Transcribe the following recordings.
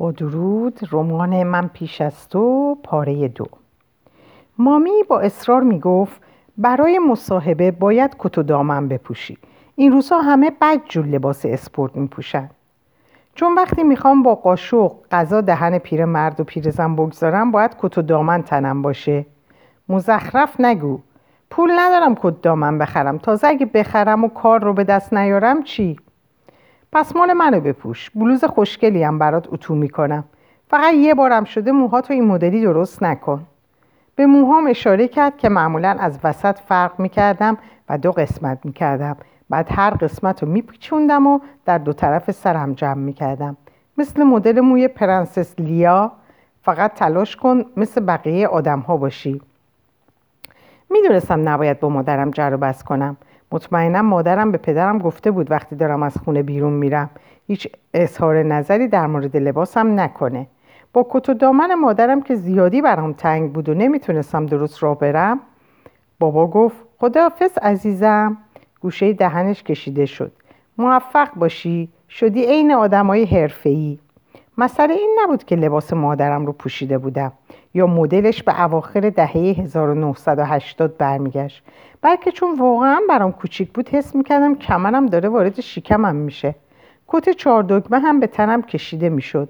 با درود رمان من پیش از تو پاره دو. مامی با اصرار می‌گفت برای مصاحبه باید کت و دامن بپوشی. این روزها همه بد جور لباس اسپورت میپوشن. چون وقتی می‌خوام با قاشق غذا دهن پیر مرد و پیرزن بگذارم باید کت و دامن تنم باشه. مزخرف نگو. پول ندارم کت دامن بخرم. تازه اگه بخرم و کار رو به دست نیارم چی؟ پس مال منو بپوش. بلوز خوشگلی هم برات اتو می‌کنم. فقط یه بارم شده موهاتو این مدلی درست نکن. به موهام اشاره کرد که معمولا از وسط فرق می‌کردم و دو قسمت می‌کردم. بعد هر قسمت رو میپیچوندم و در دو طرف سرم جمع می‌کردم. مثل مدل موی پرنسس لیا فقط تلاش کن مثل بقیه آدم ها باشی. می‌دونستم نباید با مادرم جر و بحث کنم. مطمئنم مادرم به پدرم گفته بود وقتی دارم از خونه بیرون میرم هیچ اظهار نظری در مورد لباسم نکنه. با کت و دامن مادرم که زیادی برام تنگ بود و نمی‌تونستم درست راه برم بابا گفت خداحافظ عزیزم. گوشه دهنش کشیده شد. موفق باشی شدی عین آدمای حرفه‌ای. مسئله این نبود که لباس مادرم رو پوشیده بودم. یا مدلش به اواخر دهه 1980 برمیگشت. بلکه چون واقعا برام کوچیک بود حس می‌کردم کمرم داره وارد شکمم میشه. کت چهار دگمه هم به تنم کشیده می‌شد.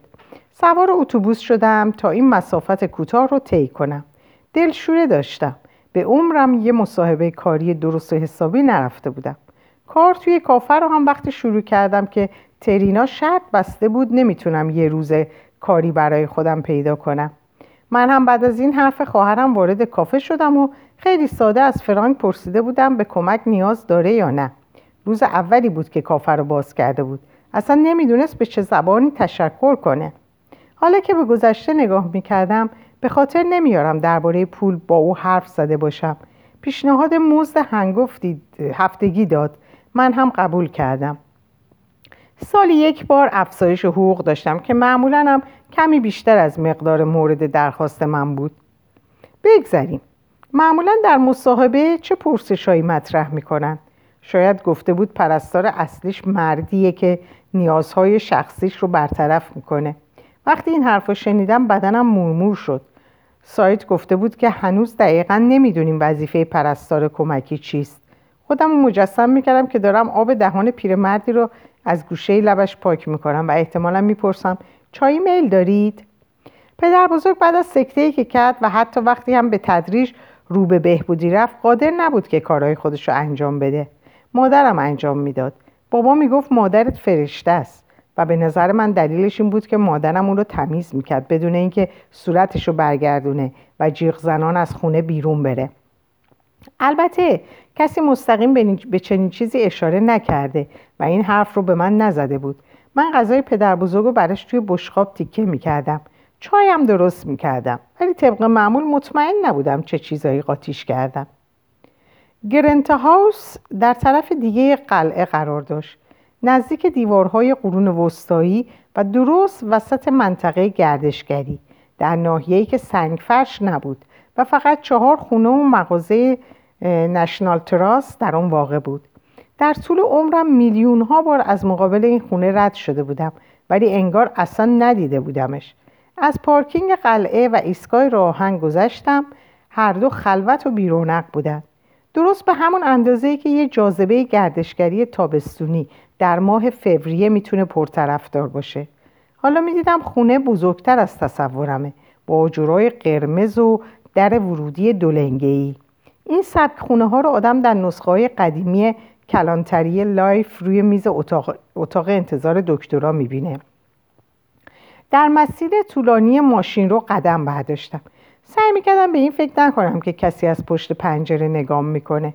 سوار اتوبوس شدم تا این مسافت کوتاه رو طی کنم. دلشوره داشتم. به عمرم یه مصاحبه کاری درست و حسابی نرفته بودم. کار توی کافه رو هم وقتی شروع کردم که ترینا شرط بسته بود نمی‌تونم یه روز کاری برای خودم پیدا کنم. من هم بعد از این حرف خواهرم وارد کافه شدم و خیلی ساده از فرانک پرسیده بودم به کمک نیاز داره یا نه. روز اولی بود که کافه رو باز کرده بود. اصلا نمی‌دونست به چه زبانی تشکر کنه. حالا که به گذشته نگاه می‌کردم به خاطر نمیارم درباره پول با او حرف زده باشم. پیشنهاد مزد هنگفتی هفتگی داد. من هم قبول کردم. سالی یک بار افزایش حقوق داشتم که معمولا هم کمی بیشتر از مقدار مورد درخواست من بود. بگذریم. معمولا در مصاحبه چه پرسشهایی مطرح می‌کنن؟ شاید گفته بود پرستار اصلیش مردیه که نیازهای شخصیش رو برطرف می‌کنه. وقتی این حرف رو شنیدم بدنم مورمور شد. سایت گفته بود که هنوز دقیقا نمی‌دونیم وظیفه پرستار کمکی چیست. خودم مجسم می‌کردم که دارم آب دهان پیرمردی رو از گوشه لبش پاک می‌کنم و احتمالا می‌پرسم چای میل دارید؟ پدر بزرگ بعد از سکته که کرد و حتی وقتی هم به تدریج رو به بهبودی رفت قادر نبود که کارهای خودش رو انجام بده. مادرم انجام می‌داد. بابا می‌گفت مادرت فرشته است و به نظر من دلیلش این بود که مادرم اون رو تمیز می‌کرد بدون اینکه صورتش رو برگردونه و جیغ زنان از خونه بیرون بره. البته کسی مستقیم به چنین چیزی اشاره نکرده و این حرف رو به من نزده بود. من غذای پدر بزرگ رو برش توی بشخاب تیکه می‌کردم. چایم درست می‌کردم. ولی طبق معمول مطمئن نبودم چه چیزایی قاطیش کردم. گرنت هاوس در طرف دیگه قلعه قرار داشت. نزدیک دیوارهای قرون وسطایی و درست وسط منطقه گردشگری در ناحیه‌ای که سنگفرش نبود. و فقط چهار خونه و مغازه نشنال تراس در آن واقع بود. در طول عمرم میلیون ها بار از مقابل این خونه رد شده بودم ولی انگار اصلا ندیده بودمش. از پارکینگ قلعه و ایستگاه راهن گذشتم. هر دو خلوت و بیرونق بودند درست به همون اندازه که یه جاذبه گردشگری تابستونی در ماه فوریه می‌تونه پرطرفدار باشه. حالا می‌دیدم خونه بزرگتر از تصورمه. با آجرای قرمز و در ورودی دولنگهی این سبک خونه ها رو آدم در نسخه های قدیمی Country Life روی میز اتاق, اتاق انتظار دکترا می‌بینه. در مسیر طولانی ماشین رو قدم برداشتم. سعی می‌کردم به این فکر نکنم که کسی از پشت پنجره نگام می‌کنه.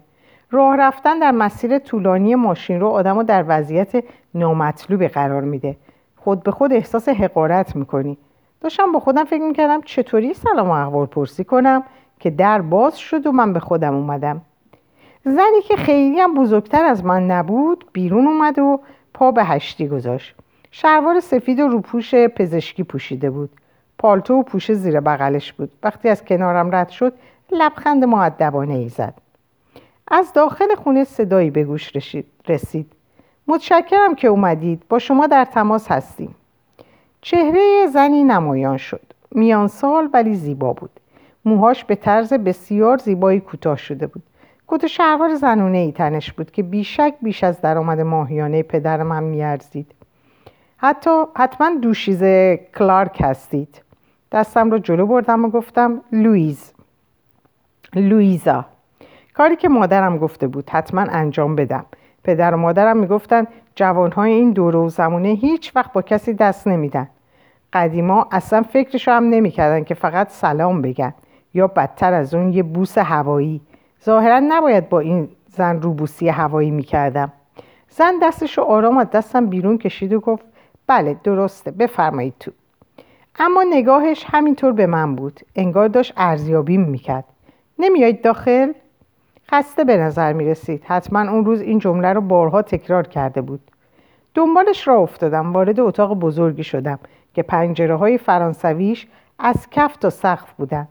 راه رفتن در مسیر طولانی ماشین رو آدم رو در وضعیت نامطلوبی قرار میده. خود به خود احساس حقارت می‌کنی. داشتم با خودم فکر می‌کردم چطوری سلام و احوال پرسی کنم که در باز شد و من به خودم اومدم. زنی که خیلی هم بزرگتر از من نبود بیرون اومد و پا به هشتی گذاشت. شلوار سفید و روپوش پزشکی پوشیده بود. پالتو و پوش زیر بغلش بود. وقتی از کنارم رد شد لبخند معدبانه ای زد. از داخل خونه صدایی به گوش رسید. متشکرم که اومدید. با شما در تماس هستیم. چهره زنی نمایان شد. میان سال ولی زیبا بود. موهاش به طرز بسیار زیبایی کوتاه شده بود. کت شلوار زنونه ای تنش بود که بیشک بیش از درآمد ماهیانه پدر من میارزید. حتی حتما دوشیزه کلارک هستید. دستم رو جلو بردم و گفتم لویز لویزا کاری که مادرم گفته بود حتما انجام بدم. پدر و مادرم می‌گفتن جوانهای این دوره و زمونه هیچ وقت با کسی دست نمیدن. قدیما اصلا فکرشو هم نمی‌کردن که فقط سلام بگن یا بدتر از اون یه بوس هوایی. ظاهرا نباید با این زن روبوسی هوایی می‌کردم. زن دستشو آرام از دستم بیرون کشید و گفت بله درسته بفرمایید تو. اما نگاهش همینطور به من بود. انگار داشت ارزیابیم می‌کرد. نمیایید داخل؟ خسته به نظر می رسید حتما اون روز این جمله رو بارها تکرار کرده بود. دنبالش را افتادم. وارد اتاق بزرگی شدم. که پنجره های فرانسویش از کف تا سقف بودند.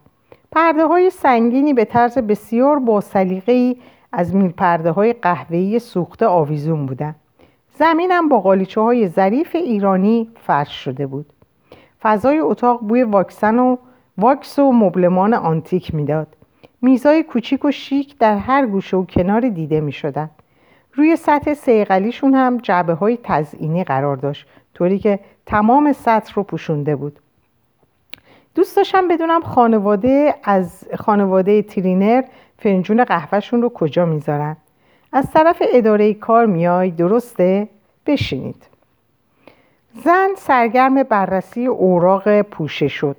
پرده های سنگینی به طرز بسیار با ای از میل پرده های قهوه‌ای سوخته آویزون بودند. زمینم با قالیچه های ظریف ایرانی فرش شده بود. فضای اتاق بوی واکسن و واکس و مبلمان آنتیک می‌داد. میزای کوچیک و شیک در هر گوشه و کنار دیده می شدن. روی سطح سیغلیشون هم جعبه های تزئینی قرار داشت طوری که تمام سطح رو پوشونده بود. دوست داشتم بدونم خانواده از خانواده ترینر فنجون قهوهشون رو کجا می‌ذارن. از طرف اداره کار میای درسته؟ بشینید. زن سرگرم بررسی اوراق پوشه شد.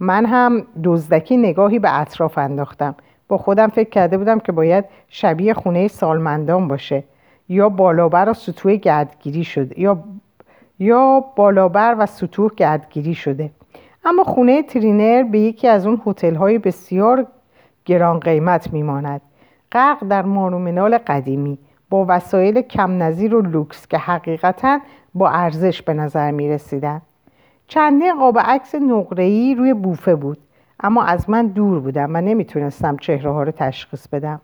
من هم دزدکی نگاهی به اطراف انداختم. با خودم فکر کرده بودم که باید شبیه خونه سالمندان باشه یا بالابر و سطوح گردگیری شده یا یا بالابر و سطوح گردگیری شده. اما خونه ترینر به یکی از اون هتل های بسیار گران قیمت میماند. غرق در مانومنال قدیمی با وسایل کم نظیر و لوکس که حقیقتا با ارزش به نظر می رسیدن. چندین قاب عکس نقره‌ای روی بوفه بود اما از من دور بودم و نمی‌تونستم چهره ها رو تشخیص بدم.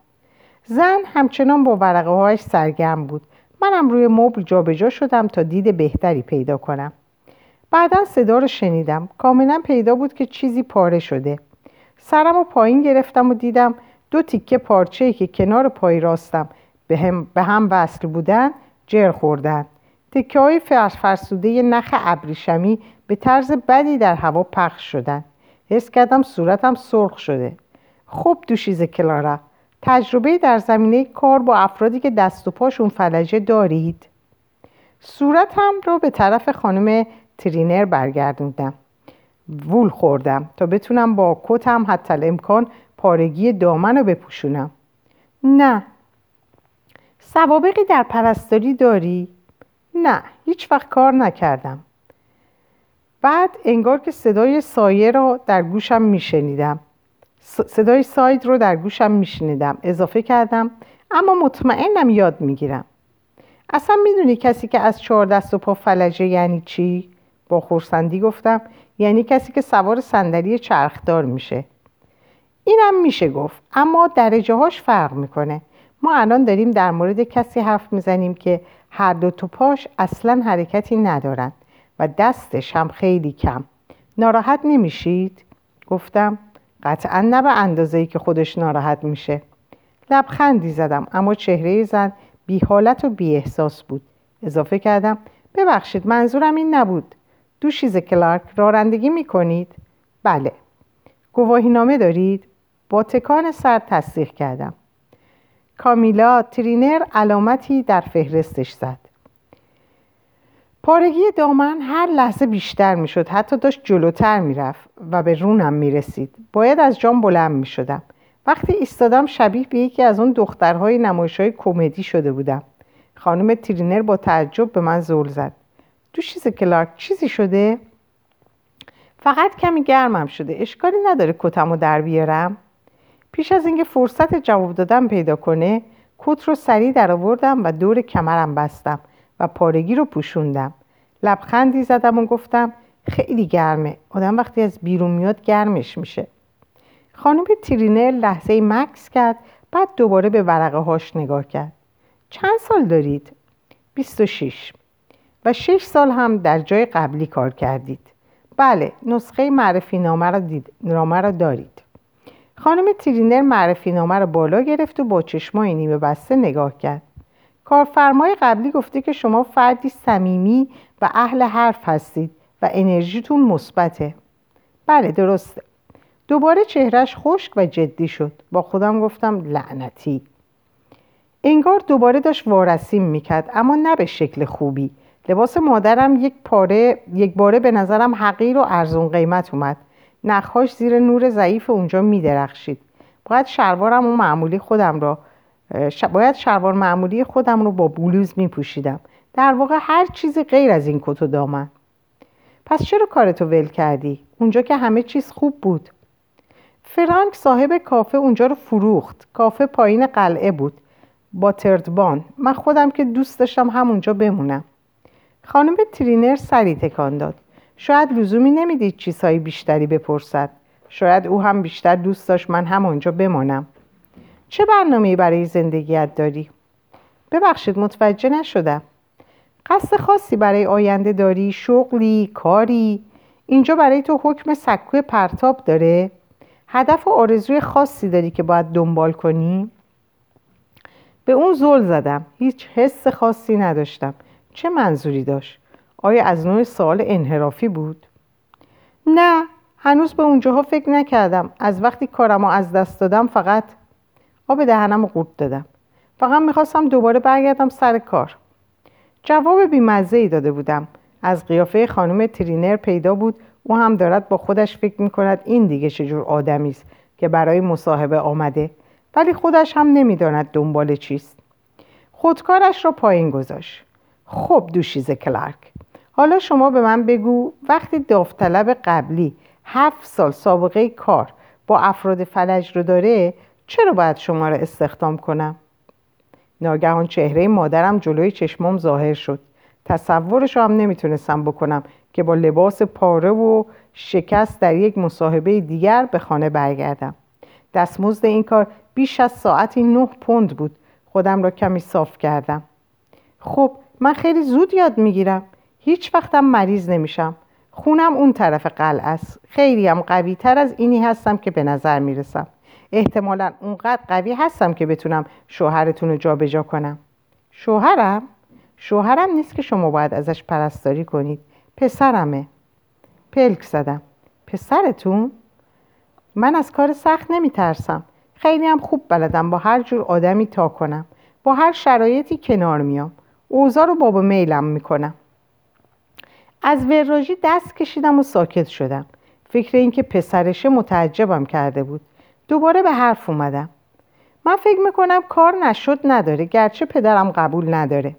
زن همچنان با ورقه هایش سرگرم بود. منم روی مبل جابجا شدم تا دید بهتری پیدا کنم. بعدا صدا رو شنیدم. کاملا پیدا بود که چیزی پاره شده. سرم و پایین گرفتم و دیدم دو تیکه پارچه که کنار پای راستم به هم, به هم وصل بودن جر خوردن. تکه های فرسوده نخ ابریشمی به طرز بدی در هوا پخش شدن. حس کردم صورتم سرخ شده. خب دوشیز کلارا. تجربه در زمینه کار با افرادی که دست و پاشون فلجه دارید. صورتم رو به طرف خانم ترینر برگردوندم. وول خوردم تا بتونم با کتم حتی امکان پارگی دامن رو بپوشونم. نه. سوابقی در پرستاری داری؟ نه. هیچ وقت کار نکردم. بعد انگار که صدای سایه رو در گوشم میشنیدم. صدای ساید رو در گوشم میشنیدم اضافه کردم اما مطمئنم یاد می‌گیرم. اصلا می‌دونی کسی که از چهار دست و پا فلجه یعنی چی؟ با خورسندی گفتم یعنی کسی که سوار صندلی چرخدار میشه. اینم میشه گفت اما درجه هاش فرق می‌کنه. ما الان داریم در مورد کسی حرف می‌زنیم که هر دو تو پاش اصلا حرکتی ندارن و دستش هم خیلی کم. ناراحت نمیشید؟ گفتم. قطعا نه به اندازه که خودش ناراحت میشه. لبخندی زدم اما چهره زن بی حالت و بی احساس بود. اضافه کردم ببخشید منظورم این نبود. دوشیز کلارک رارندگی می‌کنید؟ بله. گواهی نامه دارید؟ با تکان سر تصدیق کردم. کامیلا ترینر علامتی در فهرستش زد. پارگی دامن هر لحظه بیشتر می‌شد. حتی داشت جلوتر می‌رفت و به رونم می‌رسید. باید از جام بلند می‌شدم. وقتی ایستادم شبیه به یکی از اون دخترهای نمایش های کمدی شده بودم. خانم ترینر با تعجب به من زول زد. دو چیز کلارک؟ چیزی شده؟ فقط کمی گرمم شده. اشکالی نداره کتم رو در بیارم؟ پیش از اینکه فرصت جواب دادن پیدا کنه کت رو سریع درآوردم و دور کمرم بستم. و پارگی رو پوشوندم. لبخندی زدم و گفتم خیلی گرمه. آدم وقتی از بیرون میاد گرمش میشه. خانم ترینر لحظه مکس کرد بعد دوباره به ورقه هاش نگاه کرد. چند سال دارید؟ 26 و شش. سال هم در جای قبلی کار کردید. بله نسخه معرفی نامه را, دید... نامه را دارید. خانم ترینر معرفی نامه را بالا گرفت و با چشمای نیمه بسته نگاه کرد. کارفرمای قبلی گفته که شما فردی صمیمی و اهل حرف هستید و انرژیتون مثبته. بله درسته. دوباره چهرش خشک و جدی شد. با خودم گفتم لعنتی. انگار دوباره داشت وارسیم می‌کرد اما نه به شکل خوبی. لباس مادرم یک پاره یک باره به نظرم حقیر و ارزون قیمت اومد. نخهاش زیر نور ضعیف اونجا میدرخشید. باید شلوارم و معمولی خودم را باید شلوار معمولی خودم رو با بلوز می پوشیدم در واقع هر چیزی غیر از این کت و دامن. پس چرا کارتو ول کردی؟ اونجا که همه چیز خوب بود. فرانک صاحب کافه اونجا رو فروخت. کافه پایین قلعه بود. با تردبان من خودم که دوست داشتم همونجا بمونم. خانم ترینر سری تکان داد. شاید لزومی نمی‌دید چیزهای بیشتری بپرسد. شاید او هم بیشتر دوست داشت من همونجا بمانم. چه برنامه برای زندگیت داری؟ ببخشید متوجه نشدم قصد خاصی برای آینده داری؟ شغلی؟ کاری؟ اینجا برای تو حکم سکوی پرتاب داره؟ هدف و آرزوی خاصی داری که باید دنبال کنی؟ به اون زل زدم هیچ حس خاصی نداشتم چه منظوری داشت؟ آیا از نوع سوال انحرافی بود؟ نه هنوز به اونجاها فکر نکردم از وقتی کارمو از دست دادم فقط آب دهنم رو دادم. فقط می‌خواستم دوباره برگردم سر کار. جواب بیمزه ای داده بودم. از قیافه خانم ترینر پیدا بود. او هم دارد با خودش فکر می‌کند این دیگه چجور آدمی است که برای مصاحبه آمده. ولی خودش هم نمی‌داند دنبال چیست. خودکارش را پایین گذاشت. خب دوشیز کلارک حالا شما به من بگو وقتی داوطلب قبلی هفت سال سابقه کار با افراد فلج رو داره چرا باید شما را استخدام کنم؟ ناگهان چهره مادرم جلوی چشمام ظاهر شد. تصورش هم نمی‌تونستم بکنم که با لباس پاره و شکست در یک مصاحبه دیگر به خانه برگردم. دستمزد این کار بیش از ساعتی نه پوند بود. خودم را کمی صاف کردم. خب من خیلی زود یاد می‌گیرم. هیچ وقتم مریض نمیشم. خونم اون طرف قلعه است. خیلی هم قوی تر از اینی هستم که به نظر می‌رسم. احتمالا اونقدر قوی هستم که بتونم شوهرتون رو جابجا کنم. شوهرم؟ شوهرم نیست که شما باید ازش پرستاری کنید. پسرمه. پلک زدم. پسرتون؟ من از کار سخت نمی ترسم خیلی هم خوب بلدم با هر جور آدمی تا کنم. با هر شرایطی کنار میام. اوضاع رو بابا میلم می‌کنم. از وراجی دست کشیدم و ساکت شدم. فکر اینکه پسرشه متعجبم کرده بود. دوباره به حرف اومدم. من فکر می‌کنم کار نشد نداره گرچه پدرم قبول نداره.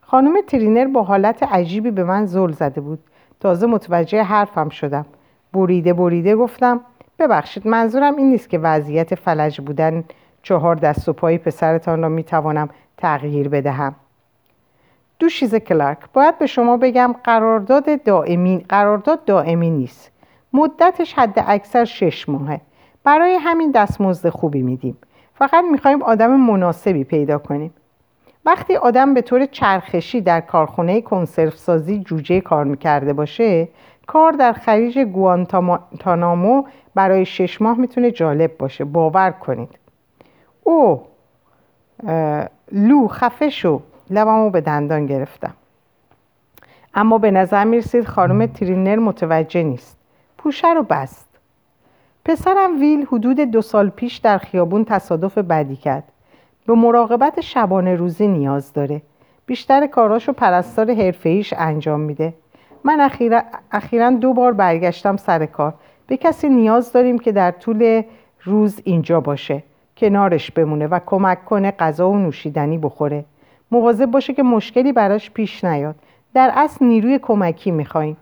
خانم ترینر با حالت عجیبی به من زل زده بود. تازه متوجه حرفم شدم. بریده بریده گفتم ببخشید منظورم این نیست که وضعیت فلج بودن چهار دست و پای پسرتان را می‌توانم تغییر بدهم. دوشیز کلارک باید به شما بگم قرارداد دائمی قرارداد دائمی نیست. مدتش حد اکثر شش ماهه. برای همین دستمزد خوبی میدیم. فقط می‌خوایم آدم مناسبی پیدا کنیم. وقتی آدم به طور چرخشی در کارخانه کنسرو سازی جوجه کار می‌کرده باشه کار در خلیج گوانتانامو برای شش ماه می‌تونه جالب باشه. باور کنید. او لو خفه شو. لبمو به دندان گرفتم. اما به نظر می‌رسید خانم ترینر متوجه نیست. پوشه رو بست. پسرم ویل حدود دو سال پیش در خیابون تصادف بدی کرد. به مراقبت شبانه روزی نیاز داره. بیشتر کاراشو پرستار حرفه‌ایش انجام میده. من اخیرا دو بار برگشتم سر کار. به کسی نیاز داریم که در طول روز اینجا باشه کنارش بمونه و کمک کنه غذا و نوشیدنی بخوره. مواظب باشه که مشکلی براش پیش نیاد. در اصل نیروی کمکی می‌خوایم.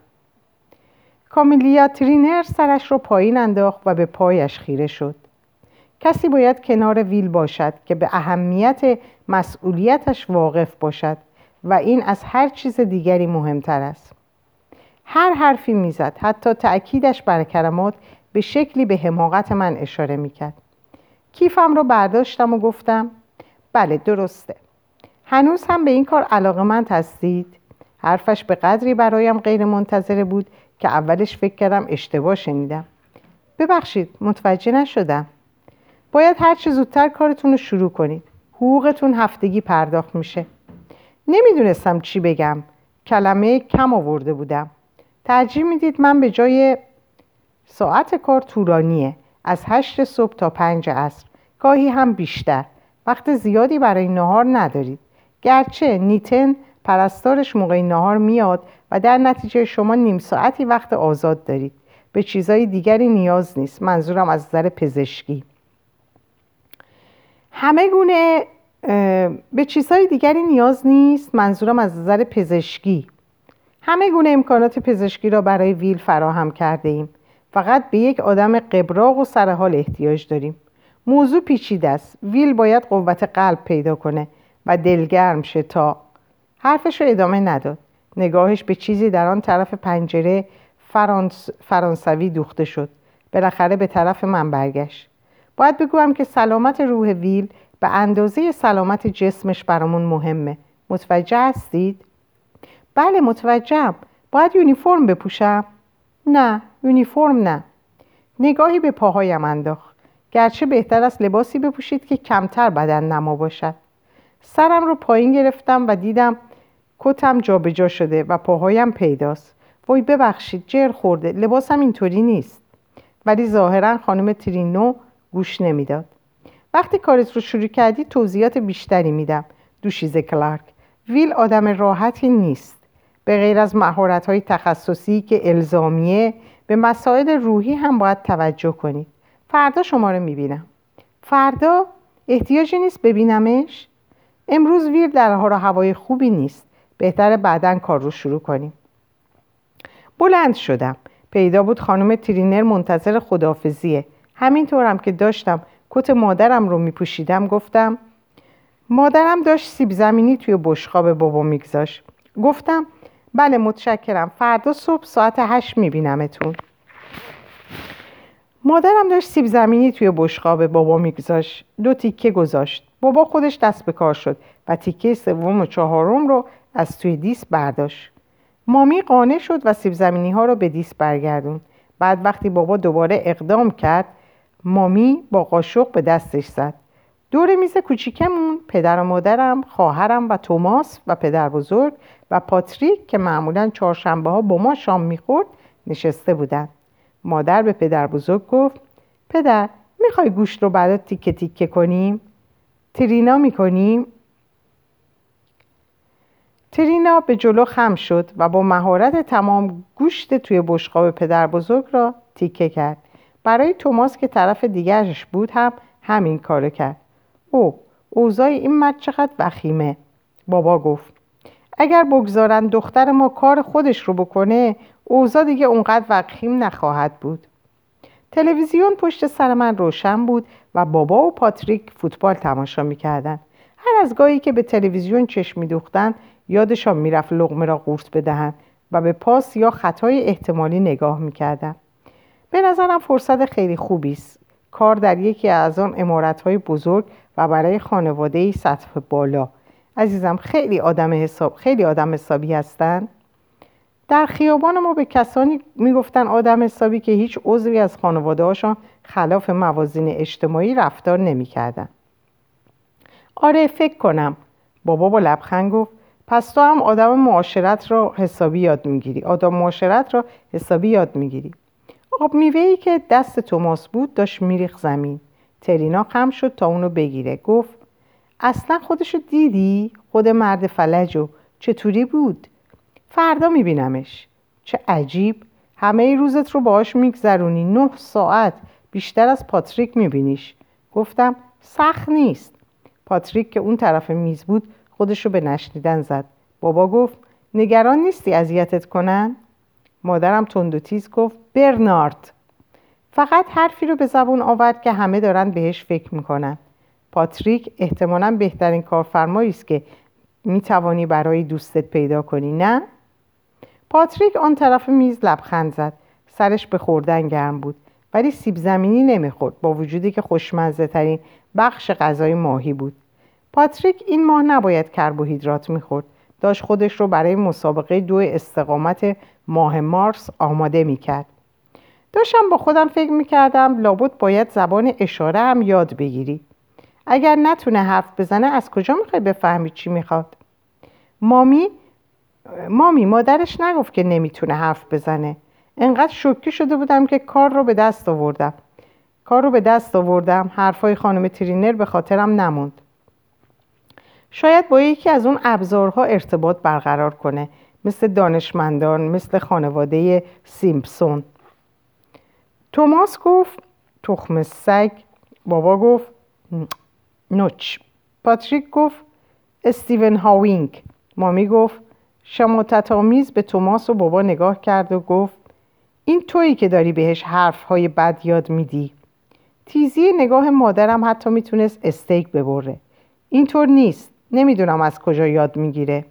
کامیلیا ترینر سرش رو پایین انداخت و به پایش خیره شد. کسی باید کنار ویل باشد که به اهمیت مسئولیتش واقف باشد و این از هر چیز دیگری مهمتر است. هر حرفی می‌زد حتی تأکیدش بر کلمات به شکلی به حماقت من اشاره می‌کرد. کیفم رو برداشتم و گفتم بله درسته. هنوز هم به این کار علاقه هستید؟ حرفش به قدری برایم غیر منتظره بود که اولش فکر کردم اشتباه شنیدم. ببخشید متوجه نشدم. باید هر چه زودتر کارتون رو شروع کنید. حقوقتون هفتگی پرداخت میشه. نمی‌دونستم چی بگم. کلمه کم آورده بودم. ترجیح می‌دید من به جای ساعت کار طولانیه. از هشت صبح تا پنج عصر. گاهی هم بیشتر. وقت زیادی برای نهار ندارید. گرچه نیتن پرستارش موقع نهار میاد و در نتیجه شما نیم ساعتی وقت آزاد دارید. به چیزای دیگری نیاز نیست. منظورم از نظر پزشکی. همه گونه به چیزهای دیگری نیاز نیست. منظورم از نظر پزشکی. همه گونه امکانات پزشکی را برای ویل فراهم کرده ایم فقط به یک آدم قبراق و سرحال احتیاج داریم. موضوع پیچیده است. ویل باید قوت قلب پیدا کنه و دلگرم شه تا حرفش رو ادامه نداد. نگاهش به چیزی در آن طرف پنجره فرانس... فرانسوی دوخته شد. بالاخره به طرف من برگشت. باید بگویم که سلامت روح ویل به اندازه سلامت جسمش برامون مهمه. متوجه هستید؟ بله متوجهم. باید یونیفرم بپوشم؟ نه یونیفرم نه. نگاهی به پاهایم انداخت. گرچه بهتر است لباسی بپوشید که کمتر بدن نما باشد. سرم رو پایین گرفتم و دیدم کتم جابجا شده و پاهایم پیداست. وای ببخشید جر خورده. لباسم اینطوری نیست. ولی ظاهرا خانم ترینو گوش نمی‌داد. وقتی کارت رو شروع کردی توضیحات بیشتری میدم. دوشیز کلارک. ویل آدم راحتی نیست. به غیر از مهارت های تخصصی که الزامیه به مسائل روحی هم باید توجه کنید. فردا شما رو می‌بینم. فردا؟ احتیاجی نیست ببینمش؟ امروز ویل در حال هوای خوبی نیست. بهتر بعدا کار رو شروع کنیم. بلند شدم. پیدا بود خانم ترینر منتظر خدافزیه همینطورم که داشتم کت مادرم رو میپوشیدم گفتم مادرم داشت سیب زمینی توی بشقاب بابا میگذاشت. گفتم بله متشکرم. فردا صبح ساعت هشت میبینمتون. مادرم داشت سیب زمینی توی بشقاب بابا میگذاشت. دو تیکه گذاشت. بابا خودش دست به کار شد و تیکه سوم و چهارم رو از توی دیس برداشت مامی قانع شد و سیب زمینی ها رو به دیس برگردون بعد وقتی بابا دوباره اقدام کرد مامی با قاشق به دستش زد دور میز کوچیکمون پدر و مادرم خواهرم و توماس و پدر بزرگ و پاتریک که معمولا چهارشنبه ها با ما شام می‌خورد نشسته بودن مادر به پدر بزرگ گفت پدر می‌خوای گوشت رو برات تیکه تیکه کنیم؟ ترینا می‌کنیم؟ ترینا به جلو خم شد و با مهارت تمام گوشت توی بشقاب پدر بزرگ را تیکه کرد. برای توماس که طرف دیگرش بود هم همین کارو کرد. او اوضاع این مرد چقدر وخیمه. بابا گفت اگر بگذارن دختر ما کار خودش رو بکنه اوضاع دیگه اونقدر وخیم نخواهد بود. تلویزیون پشت سر من روشن بود و بابا و پاتریک فوتبال تماشا می‌کردن. هر از گاهی که به تلویزیون چشم میدوختن یادشان می‌رفت لغمه را قورت بدهند و به پاس یا خطای احتمالی نگاه می‌کردن به نظرم فرصت خیلی خوبی است. کار در یکی از آن امارتهای بزرگ و برای خانواده سطح بالا. عزیزم خیلی آدم حساب خیلی آدم حسابی هستند در خیابان ما به کسانی می‌گفتن آدم حسابی که هیچ عضوی از خانواده هاشان خلاف موازین اجتماعی رفتار نمی‌کردن. آره فکر کنم. بابا با لبخند گفت پس تو هم آدم معاشرت را حسابی یاد می‌گیری. آدم معاشرت را حسابی یاد می‌گیری. آب میوهی که دست توماس بود داشت میریخ زمین. ترینا خم شد تا اونو بگیره. گفت اصلا خودشو دیدی؟ خود مرد فلجو چطوری بود؟ فردا میبینمش. چه عجیب. همه روزت رو باهاش میگذرونی. نه ساعت. بیشتر از پاتریک میبینیش. گفتم سخت نیست. پاتریک که اون طرف میز بود خودشو به نشنیدن زد. بابا گفت نگران نیستی اذیتت کنن؟ مادرم تند و تیز گفت برنارد. فقط حرفی رو به زبون آورد که همه دارن بهش فکر می‌کنن. پاتریک احتمالا بهترین کارفرمایی است که می‌توانی برای دوستت پیدا کنی نه؟ پاتریک آن طرف میز لبخند زد. سرش به خوردن گرم بود ولی سیب زمینی نمی‌خورد با وجودی که خوشمزه ترین بخش غذای ماهی بود. پاتریک این ماه نباید کربوهیدرات می‌خورد. داشت خودش رو برای مسابقه دو استقامت ماه مارس آماده می‌کرد. داشتم با خودم فکر می‌کردم لابد باید زبان اشاره هم یاد بگیری. اگر نتونه حرف بزنه از کجا می‌خوای بفهمی چی می‌خواد؟ مامی مامی مادرش نگفت که نمی‌تونه حرف بزنه. انقدر شوکه شده بودم که کار رو به دست آوردم. کار رو به دست آوردم. حرفای خانم ترینر به خاطرم نموند. شاید با یکی از اون ابزارها ارتباط برقرار کنه مثل دانشمندان مثل خانواده سیمپسون. توماس گفت تخم سگ. بابا گفت نوچ. پاتریک گفت استیون هاوینگ. مامی گفت شما تتامیز به توماس و بابا نگاه کرد و گفت این تویی که داری بهش حرف های بد یاد میدی. تیزی نگاه مادرم حتی می‌تونست استیک ببره. اینطور نیست. نمی‌دونم از کجا یاد می‌گیره.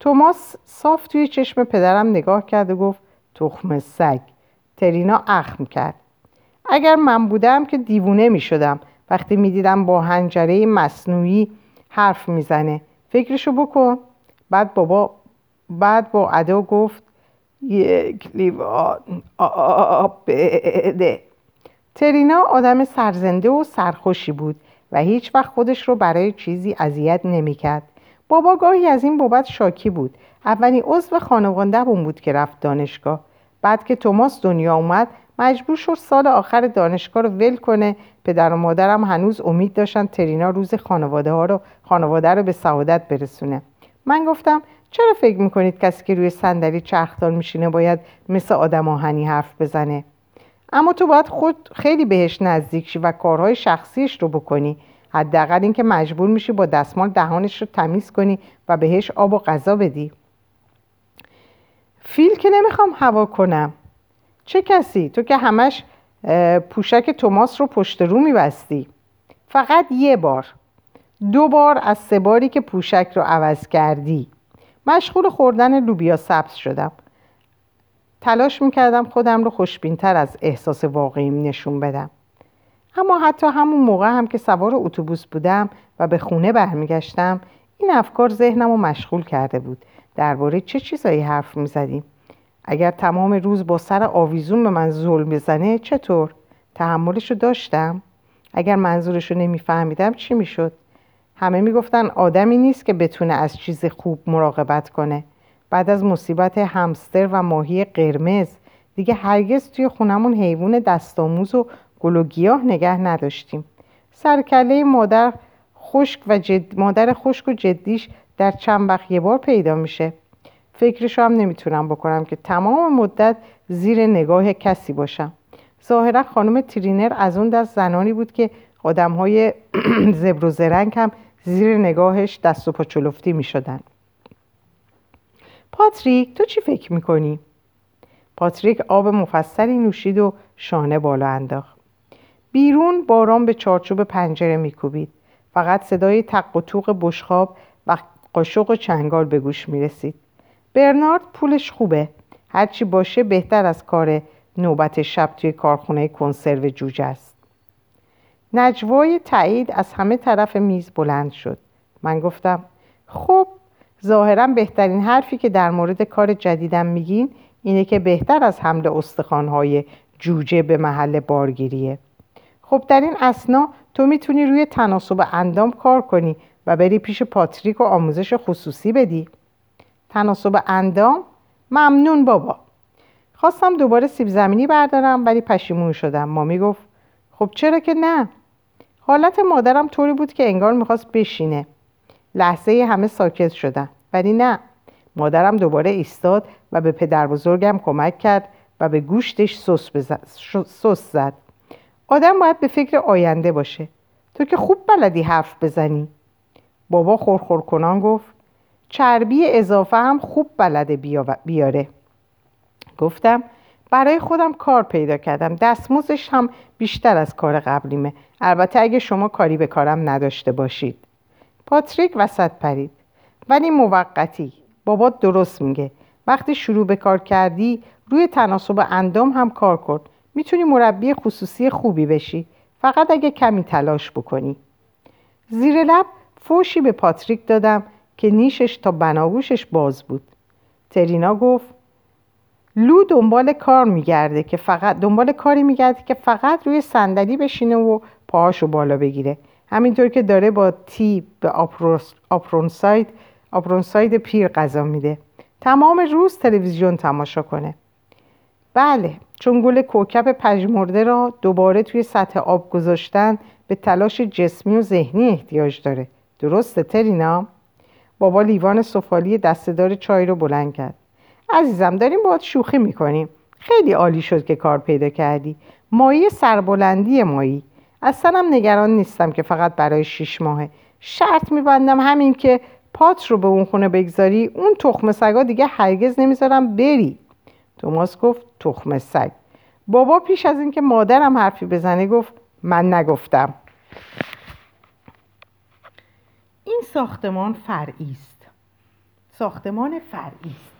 توماس صاف توی چشم پدرم نگاه کرد و گفت تخم سگ. ترینا اخم کرد. اگر من بودم که دیوونه می‌شدم وقتی می‌دیدم با هنجره مصنوعی حرف می‌زنه. فکرشو بکن. بعد بابا بعد با ادا گفت یک لیوان آب بده. ترینا آدم سرزنده و سرخوشی بود. و هیچ وقت خودش رو برای چیزی اذیت نمی‌کرد. بابا گاهی از این بابت شاکی بود. اولین عضو خانواده بود که رفت دانشگاه. بعد که توماس دنیا اومد مجبور شد سال آخر دانشگاه رو ول کنه پدر و مادرم هنوز امید داشتن ترینا روز خانواده ها رو خانواده رو به سعادت برسونه من گفتم چرا فکر می‌کنید کسی که روی صندلی چرخدار میشینه باید مثل آدم آهنی حرف بزنه اما تو باید خود خیلی بهش نزدیک شی و کارهای شخصیش رو بکنی. حداقل اینکه مجبور میشی با دستمال دهانش رو تمیز کنی و بهش آب و غذا بدی. فیل که نمی‌خوام هوا کنم. چه کسی؟ تو که همش پوشک توماس رو پشت رو میبستی. فقط یه بار. دو بار از سه باری که پوشک رو عوض کردی. مشغول خوردن لوبیا سبز شدم. تلاش می‌کردم خودم رو خوشبینتر از احساس واقعیم نشون بدم. اما حتی همون موقع هم که سوار اتوبوس بودم و به خونه برمیگشتم این افکار ذهنم رو مشغول کرده بود. درباره چه چیزایی حرف می‌زدیم؟ اگر تمام روز با سر آویزون به من ظلم بزنه چطور؟ تحملش رو داشتم؟ اگر منظورش رو نمیفهمیدم چی می‌شد؟ همه می‌گفتن آدمی نیست که بتونه از چیز خوب مراقبت کنه. بعد از مصیبت همستر و ماهی قرمز دیگه هرگز توی خونمون حیوان دستآموز و گل و گیاه نگه نداشتیم. سرکله مادر خشک و جد... مادر خشک و جدیش در چند وقت یه بار پیدا میشه. فکرشو هم نمی‌تونم بکنم که تمام مدت زیر نگاه کسی باشم. ظاهرا خانم ترینر از اون دست زنانی بود که آدم های زبر و زرنگ هم زیر نگاهش دست و پاچلفتی می شدن. پاتریک تو چی فکر می‌کنی؟ پاتریک آب مفصلی نوشید و شانه بالا انداخت. بیرون باران به چارچوب پنجره میکوبید. فقط صدای تق و توق بشخاب و قاشق و چنگال به گوش می رسید. برنارد پولش خوبه. هرچی باشه بهتر از کار نوبت شب توی کارخونه کنسرو جوجه است. نجوای تایید از همه طرف میز بلند شد. من گفتم خب ظاهرا بهترین حرفی که در مورد کار جدیدم میگین اینه که بهتر از حمل استخوانهای جوجه به محل بارگیریه. خب در این اسنا تو می‌تونی روی تناسب اندام کار کنی و بری پیش پاتریک و آموزش خصوصی بدی. تناسب اندام؟ ممنون بابا. خواستم دوباره سیب زمینی بردارم ولی پشیمون شدم. مامی گفت خب چرا که نه؟ حالت مادرم طوری بود که انگار می‌خواست بشینه. لحظه همه ساکت شدن. ولی نه. مادرم دوباره ایستاد و به پدر بزرگم کمک کرد و به گوشتش سس زد. آدم باید به فکر آینده باشه. تو که خوب بلدی حرف بزنی. بابا خورخور کنان گفت چربی اضافه هم خوب بلده بیاره. گفتم برای خودم کار پیدا کردم. دستموزش هم بیشتر از کار قبلیمه. البته اگه شما کاری به کارم نداشته باشید. پاتریک وسط پرید. ولی موقتی. بابا درست میگه. وقتی شروع به کار کردی روی تناسب اندام هم کار کن می‌تونی مربی خصوصی خوبی بشی. فقط اگه کمی تلاش بکنی. زیر لب فوشی به پاتریک دادم که نیشش تا بناگوشش باز بود. ترینا گفت لو دنبال کار میگرده که فقط دنبال کاری میگرده که فقط روی صندلی بشینه و پاهاشو بالا بگیره. همینطور که داره با تی به آپرونساید آپرونساید پیر غذا میده. تمام روز تلویزیون تماشا کنه. بله چون گل کوکب پژمرده را دوباره توی سطح آب گذاشتن به تلاش جسمی و ذهنی احتیاج داره. درسته ترینا؟ بابا لیوان سفالی دستدار چای رو بلند کرد. عزیزم داریم باید شوخی می‌کنیم. خیلی عالی شد که کار پیدا کردی. مایی سربلندی مایی. اصلا هم نگران نیستم که فقط برای شیش ماهه. شرط میبندم همین که پات رو به اون خونه بگذاری اون تخم سگا دیگه هرگز نمی‌ذارم بری. توماس گفت تخم سگ. بابا پیش از اینکه مادرم حرفی بزنه گفت من نگفتم. این ساختمان فرعی است. ساختمان فرعی است.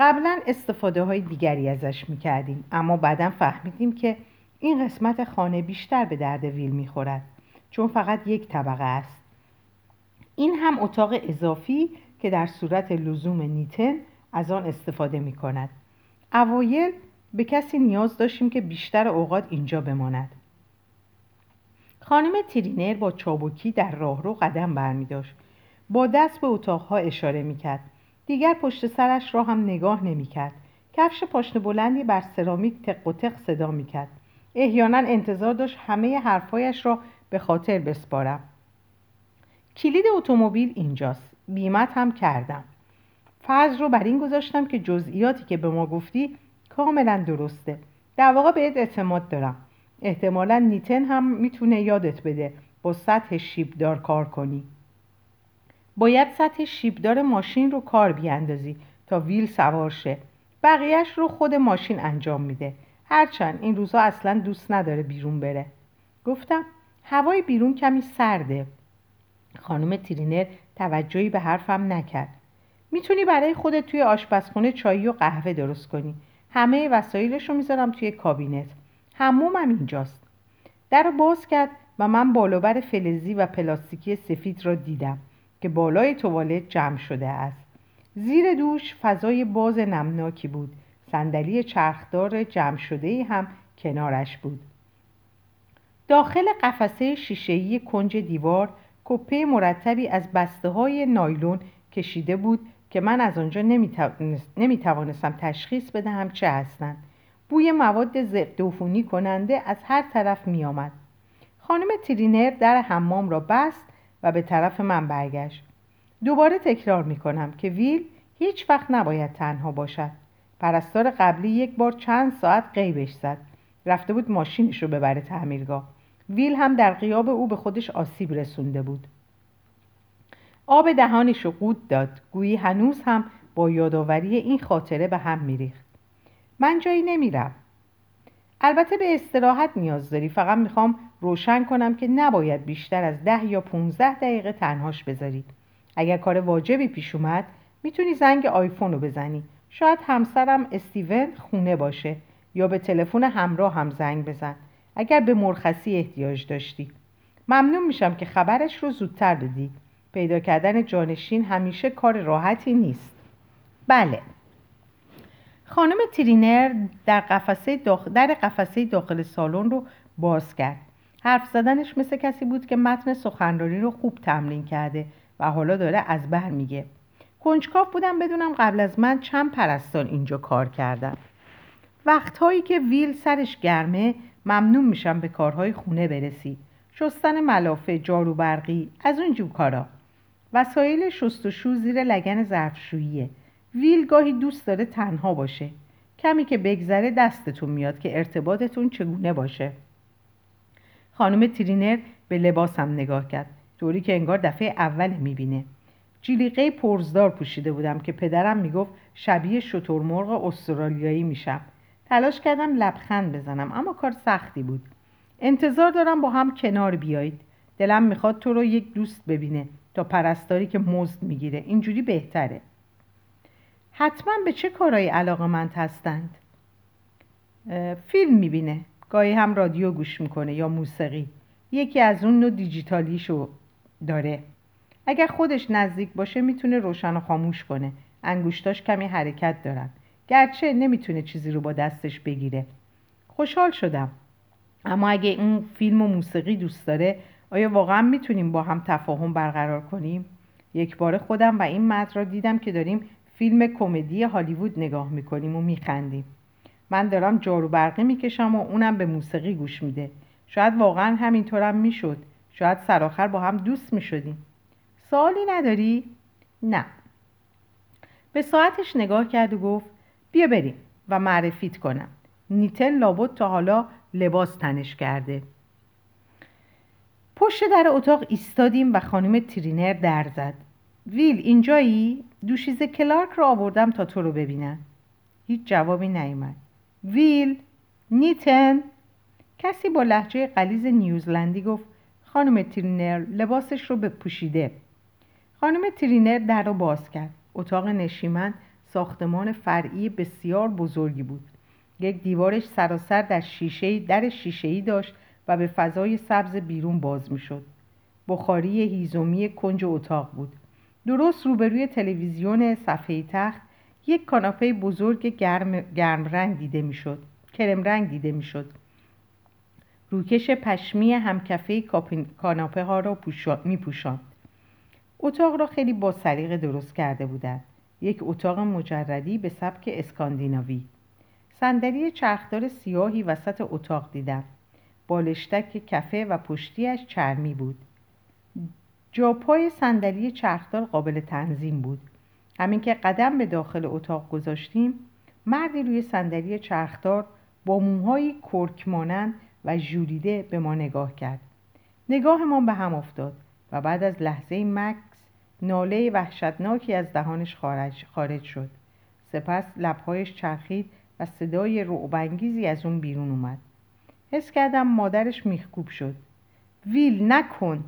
قبلا استفاده های دیگری ازش می‌کردیم اما بعدا فهمیدیم که این قسمت خانه بیشتر به درد ویل می‌خورد چون فقط یک طبقه است این هم اتاق اضافی که در صورت لزوم نیتن از آن استفاده می کند. اوایل به کسی نیاز داشتیم که بیشتر اوقات اینجا بماند. خانم ترینر با چابکی در راهرو قدم برمی داشت. با دست به اتاقها اشاره می کرد. دیگر پشت سرش را هم نگاه نمی کرد. کفش پاشن بلندی بر سرامیک تق و تق صدا می کرد. احیانا انتظار داشت همه حرفایش را به خاطر بسپارم. کلید اتومبیل اینجاست. بیمت هم کردم. فرض رو بر این گذاشتم که جزئیاتی که به ما گفتی کاملا درسته. در واقع بهت اعتماد دارم. احتمالا نیتن هم می‌تونه یادت بده با سطح شیبدار کار کنی. باید سطح شیبدار ماشین رو کار بیاندازی تا ویل سوار شه. بقیهش رو خود ماشین انجام میده. هرچند این روزا اصلا دوست نداره بیرون بره. گفتم هوای بیرون کمی سرده. خانم ترینر توجهی به حرفم نکرد. می‌تونی برای خودت توی آشپزخونه چایی و قهوه درست کنی. همه وسایلش رو می‌ذارم توی کابینت. همومم اینجاست. در رو باز کرد و من بالوبر فلزی و پلاستیکی سفید را دیدم که بالای توالت جمع شده است. زیر دوش فضای باز نمناکی بود. صندلی چرخدار جمع شده هم کنارش بود. داخل قفسه شیشهای کنج دیوار کپه مرتبی از بسته های نایلون کشیده بود که من از آنجا نمی توانستم تشخیص بدهم چه هستند. بوی مواد ضد عفونی کننده از هر طرف می آمد. خانم ترینر در حمام را بست و به طرف من برگشت. دوباره تکرار می کنم که ویل هیچ وقت نباید تنها باشد. پرستار قبلی یک بار چند ساعت قیبش زد. رفته بود ماشینش رو ببره تعمیرگاه. ویل هم در قیاب او به خودش آسیب رسونده بود. آب دهانش رو قود داد. گویی هنوز هم با یادآوری این خاطره به هم میریخت. من جایی نمیرم. البته به استراحت نیاز داری. فقط می‌خوام روشن کنم که نباید بیشتر از ده یا 15 دقیقه تنهاش بذاری. اگر کار واجبی پیش اومد می‌تونی زنگ آیفون رو بزنی. شاید همسرم استیون خونه باشه یا به تلفن همراه هم زنگ بزن. اگر به مرخصی احتیاج داشتی. ممنون میشم که خبرش رو زودتر بدی. پیدا کردن جانشین همیشه کار راحتی نیست. بله. خانم ترینر در قفسه داخل, در قفسه داخل سالن رو باز کرد. حرف زدنش مثل کسی بود که متن سخنرانی رو خوب تمرین کرده و حالا داره از بر میگه. کنجکاف بودم بدونم قبل از من چند پرستان اینجا کار کردن. وقتهایی که ویل سرش گرمه ممنون میشم به کارهای خونه برسی. شستن ملافه جارو برقی از اون جو کارا. وسایل شست و شو زیر لگن ظرفشوییه. ویل گاهی دوست داره تنها باشه. کمی که بگذره دستتون میاد که ارتباطتون چگونه باشه. خانم ترینر به لباسم نگاه کرد. طوری که انگار دفعه اول می‌بینه. جلیقه پرزدار پوشیده بودم که پدرم می‌گفت شبیه شترمرغ استرالیایی میشم. تلاش کردم لبخند بزنم اما کار سختی بود. انتظار دارم با هم کنار بیایید. دلم می‌خواد تو رو یک دوست ببینه تا پرستاری که مزد می‌گیره. اینجوری بهتره. حتما به چه کارهایی علاقه مند هستند؟ فیلم می‌بینه. گاهی هم رادیو گوش می‌کنه یا موسیقی. یکی از اون نوع دیجیتالیشو داره. اگر خودش نزدیک باشه می‌تونه روشن و خاموش کنه. انگوشتاش کمی حرکت دارن. گرچه نمی‌تونه چیزی رو با دستش بگیره. خوشحال شدم. اما اگه اون فیلم و موسیقی دوست داره آیا واقعا می‌تونیم با هم تفاهم برقرار کنیم؟ یک بار خودم و این مرد را دیدم که داریم فیلم کمدی هالیوود نگاه می‌کنیم و میخندیم. من دارم جارو برقی می‌کشم و اونم به موسیقی گوش میده. شاید واقعا همینطورم می‌شد. شاید سرآخر با هم دوست می‌شدیم. سوالی نداری؟ نه. به ساعتش نگاه کرد و گفت بیا بریم و معرفیت کنم. نیتل لابد تا حالا لباس تنش کرده. پشت در اتاق ایستادیم و خانم ترینر در زد. ویل اینجایی؟ دوشیز کلارک رو آوردم تا تو رو ببینن هیچ جوابی نیومد. ویل نیتن؟ کسی با لحجه قلیز نیوزلندی گفت خانم ترینر لباسش رو بپوشیده. خانم ترینر در رو باز کرد. اتاق نشیمن ساختمان فرعی بسیار بزرگی بود. یک دیوارش سراسر در شیشه در شیشه‌ای داشت و به فضای سبز بیرون باز می‌شد. بخاری هیزومی کنج اتاق بود. درست روبروی تلویزیون صفحه تخت یک کاناپه بزرگ گرم, گرم رنگ دیده می‌شد. کرم رنگ دیده می‌شد. روکش پشمی همکفه کاناپه ها را می پوشاند اتاق را خیلی با سریقه درست کرده بودند. یک اتاق مجردی به سبک اسکاندیناوی. صندلی چرخدار سیاهی وسط اتاق دیدم. بالشتک کفه و پشتیش چرمی بود. جاپای صندلی چرخدار قابل تنظیم بود. همین که قدم به داخل اتاق گذاشتیم مردی روی صندلی چرخدار با موهایی کرک مانند و ژولیده به ما نگاه کرد. نگاهمان به هم افتاد و بعد از لحظه مکس ناله وحشتناکی از دهانش خارج, خارج شد. سپس لبهایش چرخید و صدای رعبانگیزی از اون بیرون اومد. حس کردم مادرش میخکوب شد. ویل نکن!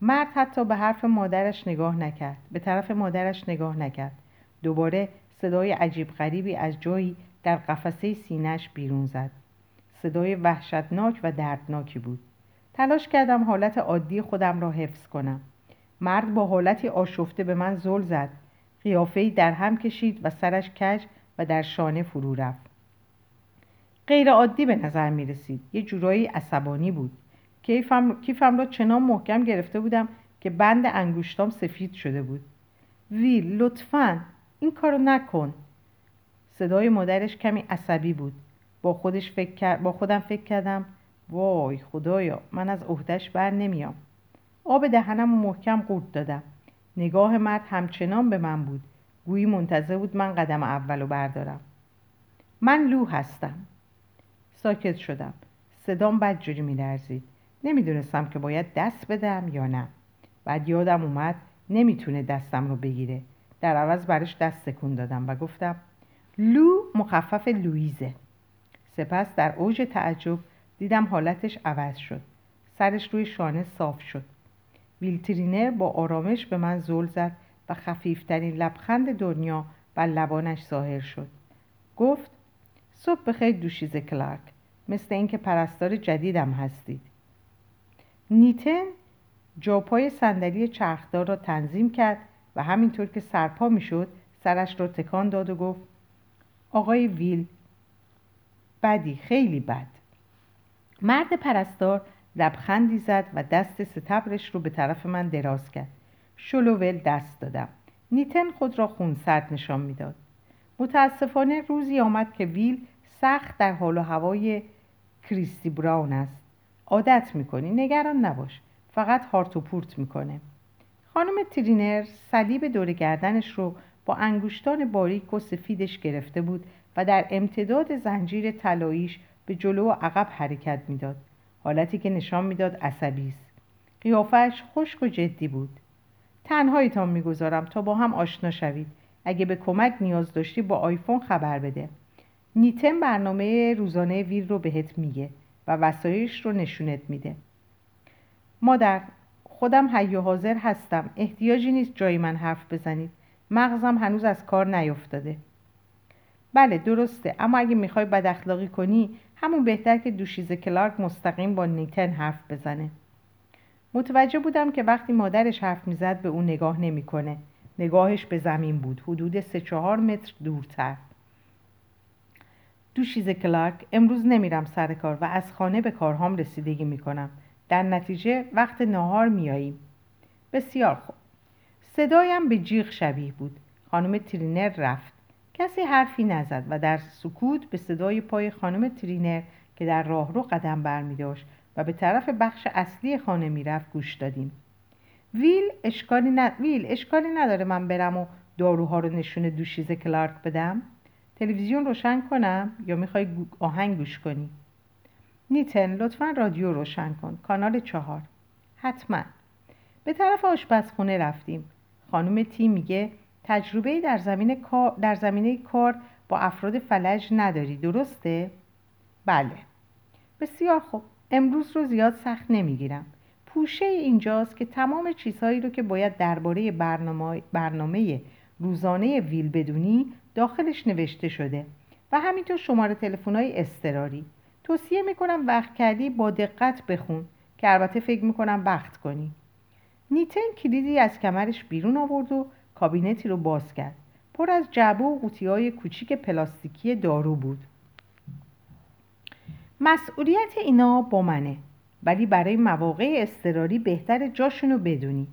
مرد حتی به حرف مادرش نگاه نکرد. به طرف مادرش نگاه نکرد. دوباره صدای عجیب غریبی از جایی در قفسه سینهش بیرون زد. صدای وحشتناک و دردناکی بود. تلاش کردم حالت عادی خودم را حفظ کنم. مرد با حالتی آشفته به من زل زد. قیافهای در هم کشید و سرش کج و در شانه فرو رفت. غیر عادی به نظر می رسید. یه جورایی عصبانی بود. کیفم, کیفم را چنان محکم گرفته بودم که بند انگوشتام سفید شده بود. ویل لطفا این کارو نکن. صدای مادرش کمی عصبی بود. با, خودش فکر... با خودم فکر کردم وای خدایا من از عهدهش بر نمیام. آب دهنم محکم قورت دادم. نگاه مرد همچنان به من بود. گویی منتظر بود من قدم اولو بردارم. من لو هستم. ساکت شدم. صدام بدجوری میلرزید. نمی‌دونستم که باید دست بدم یا نه. بعد یادم اومد نمی‌تونه دستم رو بگیره. در عوض برش دست تکون دادم و گفتم لو مخفف لویزه سپس در اوج تعجب دیدم حالتش عوض شد. سرش روی شانه صاف شد. ویلترینر با آرامش به من زل زد و خفیفترین لبخند دنیا بر لبانش ظاهر شد. گفت صبح بخیر دوشیز کلارک مثل اینکه پرستار جدیدم هستید. نیتن جاپای صندلی چرخدار را تنظیم کرد و همینطور که سرپا می‌شد سرش را تکان داد و گفت آقای ویل بدی خیلی بد. مرد پرستار لبخندی زد و دست ستبرش رو به طرف من دراز کرد. شلوول دست دادم. نیتن خود را خونسرد نشان می‌داد. متاسفانه روزی آمد که ویل سخت در حال و هوای کریستی براون است. عادت می‌کنی نگران نباش. فقط هارت و پورت می‌کنه. خانم ترینر صلیب دور گردنش رو با انگشتان باریک و سفیدش گرفته بود و در امتداد زنجیر طلاییش به جلو و عقب حرکت می‌داد. حالتی که نشان می‌داد عصبی است. قیافش خشک و جدی بود. تنهایتان می‌گذارم تا با هم آشنا شوید. اگه به کمک نیاز داشتی با آیفون خبر بده. نیتن برنامه روزانه ویل رو بهت میگه و وسایش رو نشونت میده. مادر خودم حی و حاضر هستم. احتیاجی نیست جای من حرف بزنید. مغزم هنوز از کار نیفتاده. بله درسته. اما اگه می‌خوای بد اخلاقی کنی همون بهتر که دوشیز کلارک مستقیم با نیتن حرف بزنه. متوجه بودم که وقتی مادرش حرف می‌زد به اون نگاه نمی‌کنه. نگاهش به زمین بود. حدود سه چهار متر دورتر. دوشیز کلارک امروز نمیرم سر کار و از خانه به کارهام رسیدگی می‌کنم. در نتیجه وقت نهار میاییم بسیار خوب. صدایم به جیغ شبیه بود. خانم ترینر رفت. کسی حرفی نزد و در سکوت به صدای پای خانم ترینر که در راهرو قدم برمی و به طرف بخش اصلی خانه می‌رفت گوش دادیم. ویل اشکالی, ن... ویل اشکالی نداره من برم و داروها رو نشون دوشیز کلارک بدم؟ تلویزیون روشن کنم یا می‌خوای آهنگ گوش کنی؟ نیتن لطفا رادیو روشن کن. کانال چهار. حتما. به طرف آشپزخونه رفتیم. خانم تی میگه تجربه در, زمین کار، در زمینه کار با افراد فلج نداری درسته؟ بله. بسیار خوب. امروز رو زیاد سخت نمی‌گیرم. پوشه اینجاست که تمام چیزهایی رو که باید درباره برنامه, برنامه روزانه ویل بدونی داخلش نوشته شده و همینطور شماره های اضطراری. توصیه می‌کنم وقت کردی با دقت بخون که البته فکر می‌کنم وقت کنی. نیتن کلیدی از کمرش بیرون آورد و کابینتی رو باز کرد. پر از جعبه و قوطی های کوچیک پلاستیکی دارو بود. مسئولیت اینا با منه ولی برای مواقع اضطراری بهتر جاشونو بدونی.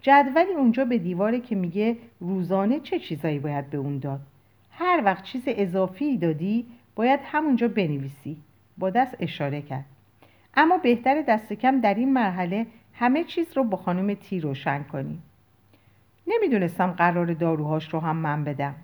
جدولی اونجا به دیواره که میگه روزانه چه چیزایی باید به اون داد. هر وقت چیز اضافی دادی باید همونجا بنویسی. با دست اشاره کرد. اما بهتر دست کم در این مرحله همه چیز رو با خانم تی روشن کنی. نمی‌دونستم قرار داروهاش رو هم من بدم.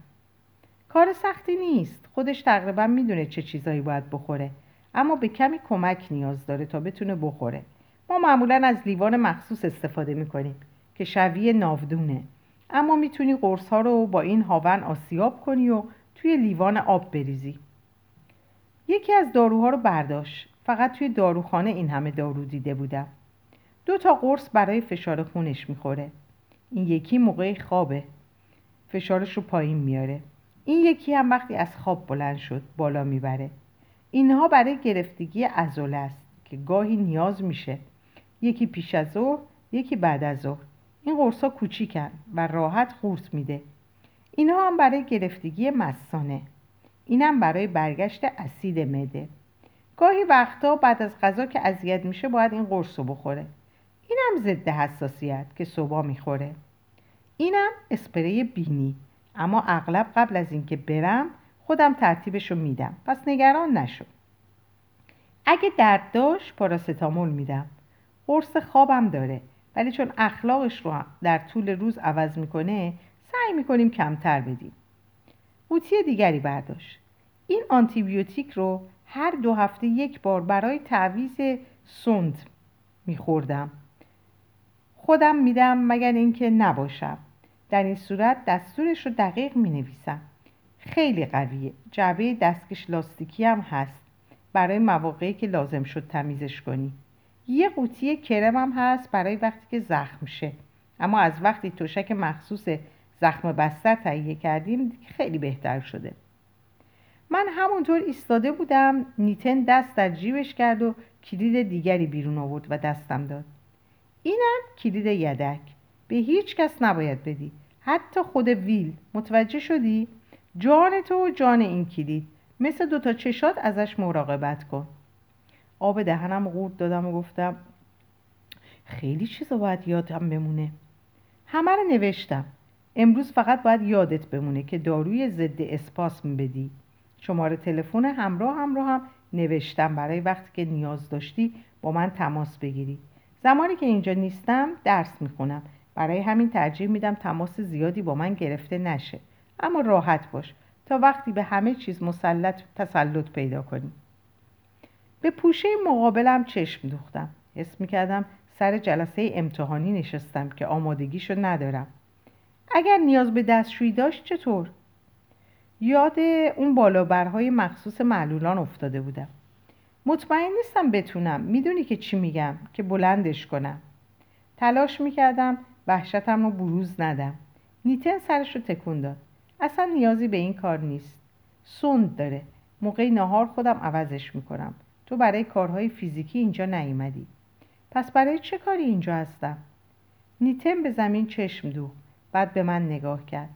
کار سختی نیست. خودش تقریبا می‌دونه چه چیزایی باید بخوره. اما به کمی کمک نیاز داره تا بتونه بخوره. ما معمولا از لیوان مخصوص استفاده می‌کنیم که شویه ناودونه. اما می‌تونی قرص ها رو با این هاون آسیاب کنی و توی لیوان آب بریزی. یکی از داروها رو برداشت. فقط توی داروخانه این همه دارو دیده بودم. دو تا قرص برای فشار خونش می‌خوره. این یکی موقع خوابه. فشارش رو پایین میاره. این یکی هم وقتی از خواب بلند شد بالا می‌بره. اینها برای گرفتگی ازول است که گاهی نیاز میشه. یکی پیش از ظهر یکی بعد از ظهر. این قرصا کوچیکن و راحت قورت میده. اینها هم برای گرفتگی مسانه اینم برای برگشت اسید مده گاهی وقتا بعد از غذا که اذیت میشه باید این قرص رو بخوره. اینم ضد حساسیت که صبح می‌خوره. اینم اسپری بینی. اما اغلب قبل از اینکه برم خودم ترتیبش رو میدم. پس نگران نشو. اگه درد داشت پاراستامول میدم. قرص خوابم داره. ولی چون اخلاقش رو در طول روز عوض می‌کنه سعی می‌کنیم کمتر بدیم. قوطی دیگری برداشت. این آنتیبیوتیک رو هر دو هفته یک بار برای تعویز سند میخوردم. خودم میدم مگر اینکه نباشم. در این صورت دستورش رو دقیق می نویسم خیلی قویه. جعبه دستکش لاستیکی هم هست. برای مواقعی که لازم شد تمیزش کنی. یه قوطی کرم هم هست برای وقتی که زخم شه. اما از وقتی تشک مخصوص زخم بستر تهیه کردیم خیلی بهتر شده. من همونطور ایستاده بودم نیتن دست در جیبش کرد و کلید دیگری بیرون آورد و دستم داد. اینم کلید یدک. به هیچ کس نباید بدی. حتی خود ویل. متوجه شدی؟ جان تو و جان این کلید. مثل دوتا چشات ازش مراقبت کن. آب دهنم قورت دادم و گفتم خیلی چیزا باید یادم بمونه. همه رو نوشتم. امروز فقط باید یادت بمونه که داروی ضد اسپاسم بدی. شماره تلفن همراه همراه هم نوشتم برای وقتی که نیاز داشتی با من تماس بگیری. زمانی که اینجا نیستم درس می‌خونم. برای همین ترجیح میدم تماس زیادی با من گرفته نشه. اما راحت باش. تا وقتی به همه چیز مسلط تسلط پیدا کنی. به پوشه مقابلم چشم دوختم. حس می‌کردم سر جلسه امتحانی نشستم که آمادگیشو ندارم. اگر نیاز به دستشویی داشت چطور؟ یاد اون بالابرهای مخصوص معلولان افتاده بودم. مطمئن نیستم بتونم. می‌دونی که چی میگم؟ که بلندش کنم. تلاش می‌کردم وحشتم رو بروز ندم. نیتن سرش رو تکون داد. اصلا نیازی به این کار نیست. سند داره. موقع نهار خودم عوضش می‌کنم. تو برای کارهای فیزیکی اینجا نیومدی. پس برای چه کاری اینجا هستم؟ نیتن به زمین چشم دو بعد به من نگاه کرد.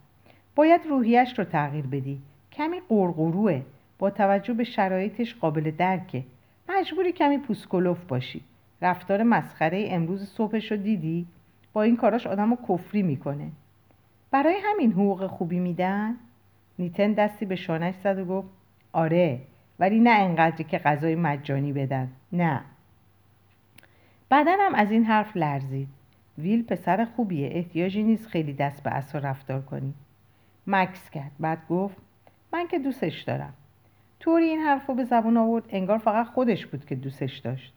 باید روحیش رو تغییر بدی. کمی قرقروه. با توجه به شرایطش قابل درکه. مجبوری کمی پوسکلوف باشی. رفتار مسخره امروز صبحش رو دیدی؟ با این کاراش آدم رو کفری می‌کنه. برای همین حقوق خوبی میدن؟ نیتن دستی به شانش زد و گفت آره ولی نه انقدری که غذای مجانی بدن. نه. بدنم از این حرف لرزید. ویل پسر خوبیه احتیاجی نیست خیلی دست به اصلا رفتار کنی. مکس کرد بعد گفت من که دوستش دارم. طوری این حرف رو به زبون آورد انگار فقط خودش بود که دوستش داشت.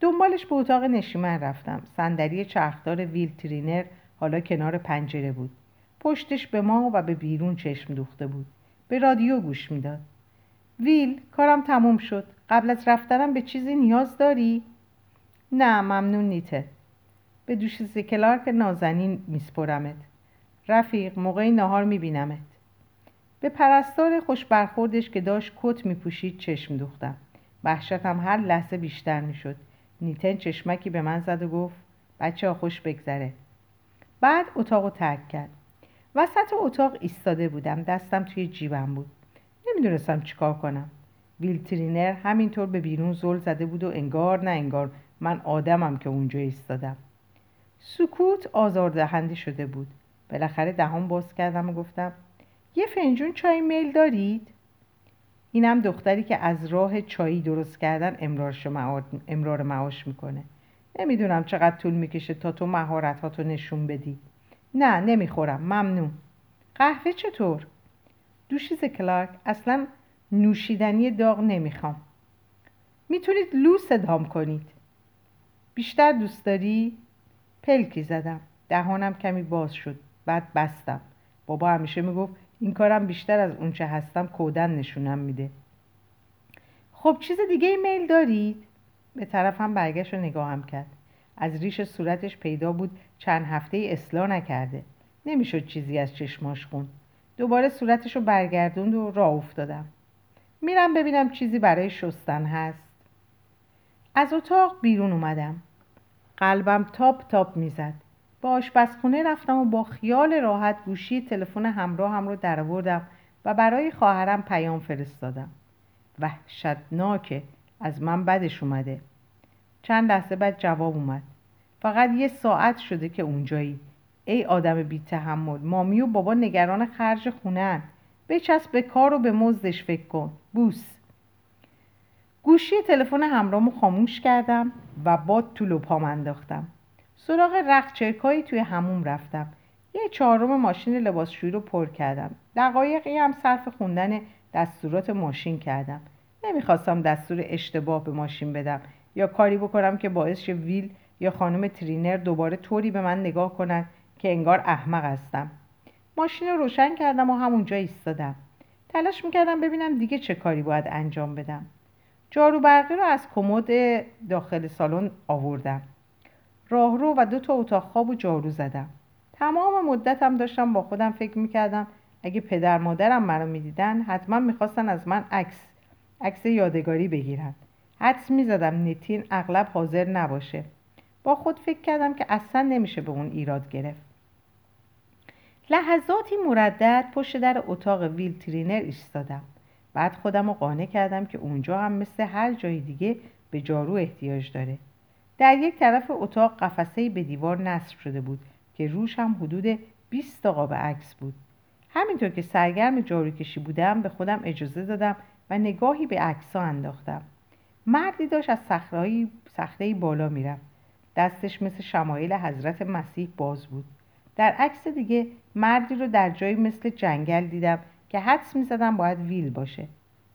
دنبالش به اتاق نشیمن رفتم. صندلی چرخدار ویل ترینر حالا کنار پنجره بود. پشتش به ما و به بیرون چشم دوخته بود. به رادیو گوش می‌داد. ویل کارم تموم شد. قبل از رفتنم به چیزی نیاز داری؟ نه ممنون نیته. به دوش کلارک نازنین میسپرمت. رفیق موقعی نهار میبینمت. به پرستار خوش برخوردش که داشت کت میپوشید چشم دوختم. وحشتم هر لحظه بیشتر می‌شد. نیتن چشمکی به من زد و گفت بچه خوش بگذره. بعد اتاق ترک کرد. وسط اتاق ایستاده بودم. دستم توی جیبم بود. نمی‌دونستم چیکار کنم. ویلترینر همینطور به بیرون زل زده بود و انگار نه انگار من آدمم که اونجا ایستادم. سکوت آزاردهنده شده بود. بالاخره دهان باز کردم و گفتم یه فنجون چای میل دارید؟ اینم دختری که از راه چایی درست کردن امرار معاش می‌کنه. نمی‌دونم چقدر طول می‌کشه تا تو مهارت نشون بدی. نه نمی‌خورم. ممنون. قهوه چطور؟ دوشیز کلارک. اصلا نوشیدنی داغ نمی‌خوام. می‌تونید لو صدام کنید. بیشتر دوست داری؟ پلکی زدم. دهانم کمی باز شد. بعد بستم. بابا همیشه می‌گفت این کارم بیشتر از اونچه هستم کودن نشونم میده. خب چیز دیگه ای میل دارید؟ به طرفم برگشت و نگاهم کرد. از ریش صورتش پیدا بود چند هفته اصلاح نکرده. نمی‌شد چیزی از چشماش خون. دوباره صورتش رو برگردوند و راه افتادم. میرم ببینم چیزی برای شستن هست. از اتاق بیرون اومدم. قلبم تاپ تاپ می‌زد. با آشپزخونه رفتم و با خیال راحت گوشی تلفن همراه هم رو درآوردم و برای خواهرم پیام فرستادم. وحشتناکه از من بدش اومده. چند لحظه بعد جواب اومد. فقط یه ساعت شده که اونجایی. ای آدم بی تحمل مامی و بابا نگران خرج خونن بچسب به کار و به مزدش فکر کن. بوس. گوشی تلفن همراهمو خاموش کردم و باد تو لپام انداختم. سراغ رخچرکایی توی هموم رفتم. یه چهارم ماشین لباسشویی رو پر کردم. دقایقی هم صرف خوندن دستورات ماشین کردم. نمی‌خواستم دستور اشتباه به ماشین بدم. یا کاری بکنم که باعث شه ویل یا خانم ترینر دوباره طوری به من نگاه کنن که انگار احمق هستم. ماشین رو روشن کردم و همونجا ایستادم. تلاش می‌کردم ببینم دیگه چه کاری باید انجام بدم. جارو برقی رو از کمد داخل سالن آوردم. راهرو و دو تا اتاق خواب و جارو زدم. تمام مدتم داشتم با خودم فکر می‌کردم اگه پدر مادرم مرا می‌دیدن حتما می‌خواستن از من عکس عکس یادگاری بگیرن. حدس می‌زدم نتین اغلب حاضر نباشه. با خود فکر کردم که اصلا نمیشه به اون ایراد گرفت. لحظاتی مردد پشت در اتاق ویل ترینر ایستادم. بعد خودم رو قانع کردم که اونجا هم مثل هر جای دیگه به جارو احتیاج داره. در یک طرف اتاق قفسه به دیوار نصب شده بود که روش هم حدود 20 تا قاب عکس بود. همینطور که سرگرم جارو کشی بودم به خودم اجازه دادم و نگاهی به عکسها انداختم. مردی داشت از صخره بالا می‌رفت. دستش مثل شمایل حضرت مسیح باز بود. در عکس دیگه مردی رو در جایی مثل جنگل دیدم که حدس می‌زدم باید ویل باشه.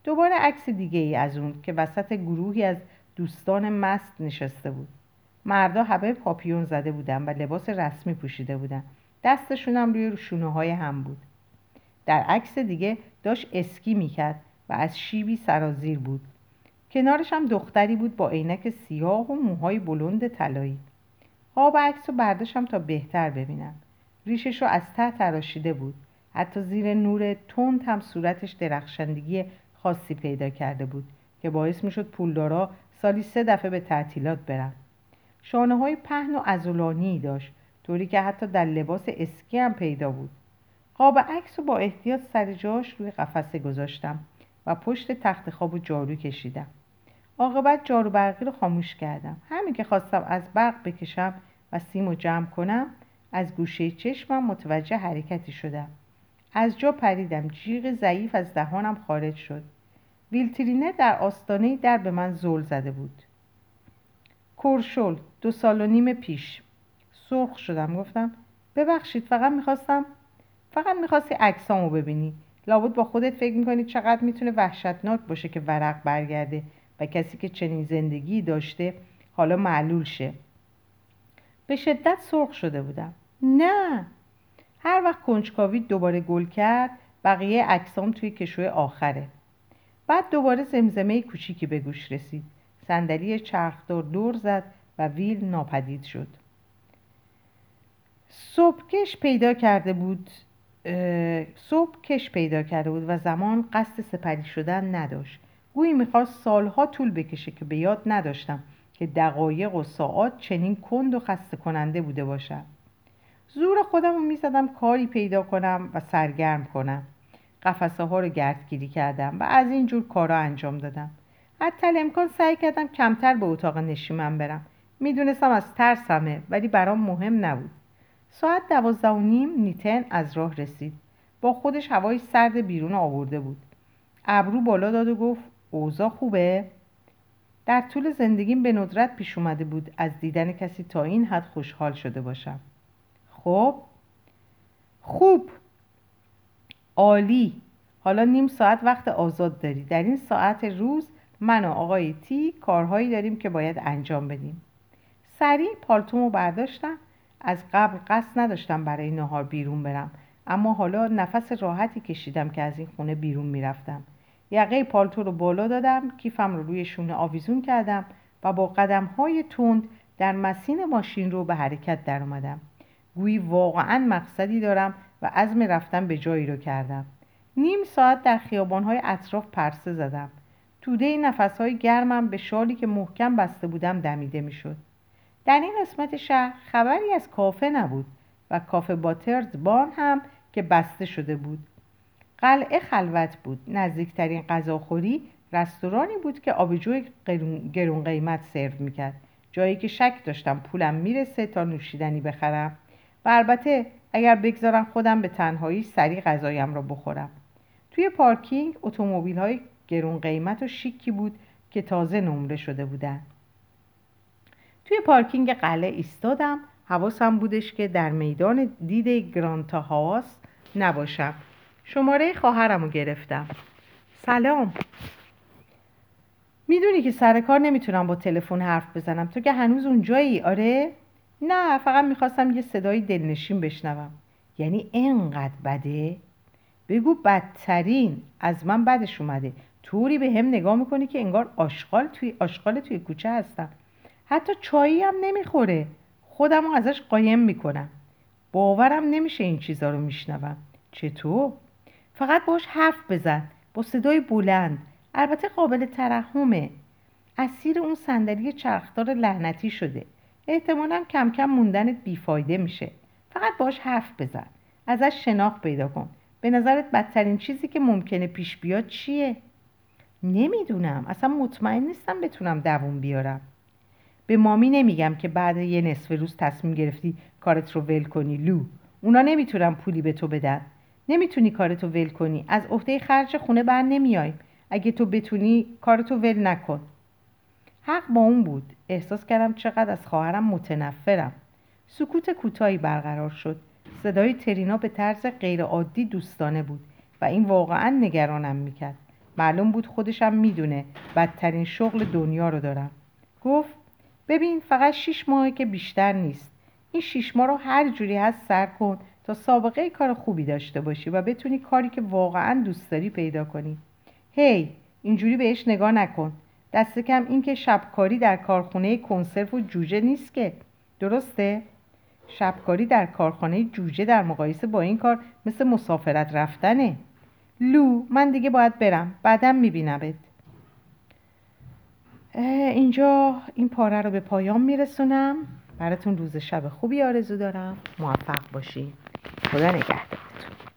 دوباره عکس دیگه ای از اون که وسط گروهی از دوستان مست نشسته بود. مردا همه پاپیون زده بودن و لباس رسمی پوشیده بودن. دستشونم روی شونه های هم بود. در عکس دیگه داشت اسکی می‌کرد و از شیبی سرازیر بود. کنارش هم دختری بود با عینک سیاه و موهای بلند طلایی. آب عکس رو برداشتم تا بهتر ببینم. ریشش رو از ته تراشیده بود. حتی زیر نور تند هم صورتش درخشندگی خاصی پیدا کرده بود که باعث می‌شد پولدارا سالی سه دفعه به تعطیلات برم. شانه های پهن و ازولانی داشت طوری که حتی در لباس اسکی هم پیدا بود. قاب عکس رو با احتیاط سر جاش روی قفسه گذاشتم و پشت تخت خواب و جارو کشیدم. عاقبت جارو برقی رو خاموش کردم. همین که خواستم از برق بکشم و سیم رو جمع کنم از گوشه چشمم متوجه حرکتی شدم. از جا پریدم. جیغ ضعیف از دهانم خارج شد. ویلترینه در آستانه در به من زل زده بود. کرشل دو سال و نیم پیش. سرخ شدم گفتم ببخشید فقط می‌خواستم فقط می‌خواستی عکسامو ببینی. لابد با خودت فکر می‌کنی چقدر می‌تونه وحشتناک باشه که ورق برگرده و کسی که چنین زندگی داشته حالا معلول شه. به شدت سرخ شده بودم. نه! هر وقت کنجکاوی دوباره گل کرد بقیه عکسام توی کشوی آخره. بعد دوباره زمزمه کوچیکی به گوش رسید. صندلی چرخدار دور زد و ویل ناپدید شد. صبحکش پیدا کرده بود صبح کش پیدا کرده بود و زمان قصد سپری شدن نداشت. گویی می‌خواست سالها طول بکشه که به یاد نداشتم که دقایق و ساعات چنین کند و خسته کننده بوده باشد زور خودم رو می‌زدم کاری پیدا کنم و سرگرم کنم. قفسه ها رو گردگیری کردم و از این جور کارا انجام دادم. حتی امکان سعی کردم کمتر به اتاق نشیمن برم. می‌دونستم از ترسمه ولی برام مهم نبود. ساعت دوازده و نیم نیتن از راه رسید. با خودش هوای سرد بیرون آورده بود. ابرو بالا داد و گفت اوضاع خوبه؟ در طول زندگیم به ندرت پیش اومده بود از دیدن کسی تا این حد خوشحال شده باشم. خب؟ خوب! عالی. حالا نیم ساعت وقت آزاد داری. در این ساعت روز من و آقای تی کارهایی داریم که باید انجام بدیم. سریع پالتومو برداشتم. از قبل قصد نداشتم برای نهار بیرون برم. اما حالا نفس راحتی کشیدم که از این خونه بیرون می‌رفتم. یقه پالتو رو بالا دادم کیفم رو روی شونه آویزون کردم و با قدم های تند در مسین ماشین رو به حرکت در اومدم گویی واقعا مقصدی دارم و عزم رفتن به جایی رو کردم. نیم ساعت در های اطراف پرسه زدم. توده های گرمم به شالی که محکم بسته بودم دمیده می‌شد. در این قسمت شهر خبری از کافه نبود و کافه باترز بان هم که بسته شده بود. قلعه خلوت بود. نزدیکترین غذاخوری رستورانی بود که آبجوی گرون قیمت سرو می‌کرد. جایی که شک داشتم پولم می‌رسه تا نوشیدنی بخرم. و البته اگر بگذارم خودم به تنهایی سریع غذایم را بخورم. توی پارکینگ اتومبیل های گرون قیمت و شیکی بود که تازه نمره شده بودن. توی پارکینگ قلعه ایستادم. حواسم بودش که در میدان دید گرانتا هاواس نباشم. شماره خواهرم رو گرفتم. سلام. می‌دونی که سر کار نمی‌تونم با تلفن حرف بزنم. تو که هنوز اونجایی؟ آره؟ نه فقط می‌خواستم یه صدای دلنشین بشنوم. یعنی انقدر بده؟ بگو بدترین از من بدش اومده. طوری به هم نگاه می‌کنی که انگار آشغال توی آشغال توی کوچه هستم. حتی چایی هم نمی‌خوره. خودم رو ازش قایم می‌کنم. باورم نمیشه این چیزا رو میشنوم. چطور؟ فقط باش حرف بزن. با صدای بلند. البته قابل ترحمه. اسیر اون صندلی چرخدار لعنتی شده. احتمالا کم کم موندنت بیفایده میشه. فقط باش حرف بزن. ازش شناخت پیدا کن. به نظرت بدترین چیزی که ممکنه پیش بیاد چیه؟ نمی‌دونم. اصلا مطمئن نیستم بتونم دووم بیارم. به مامی نمیگم که بعد یه نصف روز تصمیم گرفتی کارت رو ول کنی لو. اونا نمی‌تونم پولی به تو بدن. نمی‌تونی کارتو ول کنی. از عهده خرج خونه بر نمیای اگه تو بتونی کارتو ول نکن. حق با اون بود. احساس کردم چقدر از خواهرم متنفرم. سکوت کوتاهی برقرار شد. صدای ترینا به طرز غیرعادی دوستانه بود و این واقعا نگرانم می‌کرد. معلوم بود خودشم می‌دونه بدترین شغل دنیا رو دارم. گفت ببین فقط شیش ماهه که بیشتر نیست. این شیش ماه رو هر جوری هست سر کن تا سابقه کار خوبی داشته باشی و بتونی کاری که واقعا دوست داری پیدا کنی. هی اینجوری بهش نگاه نکن. دست کم این که شبکاری در کارخونه کنسرو و جوجه نیست که. درسته؟ شبکاری در کارخانه جوجه در مقایسه با این کار مثل مسافرت رفتنه. لو من دیگه باید برم. بعدم میبینمت. اینجا این پاره رو به پایان میرسونم. براتون روز شب خوبی آرزو دارم. موفق باشی. خدا نگهدارتون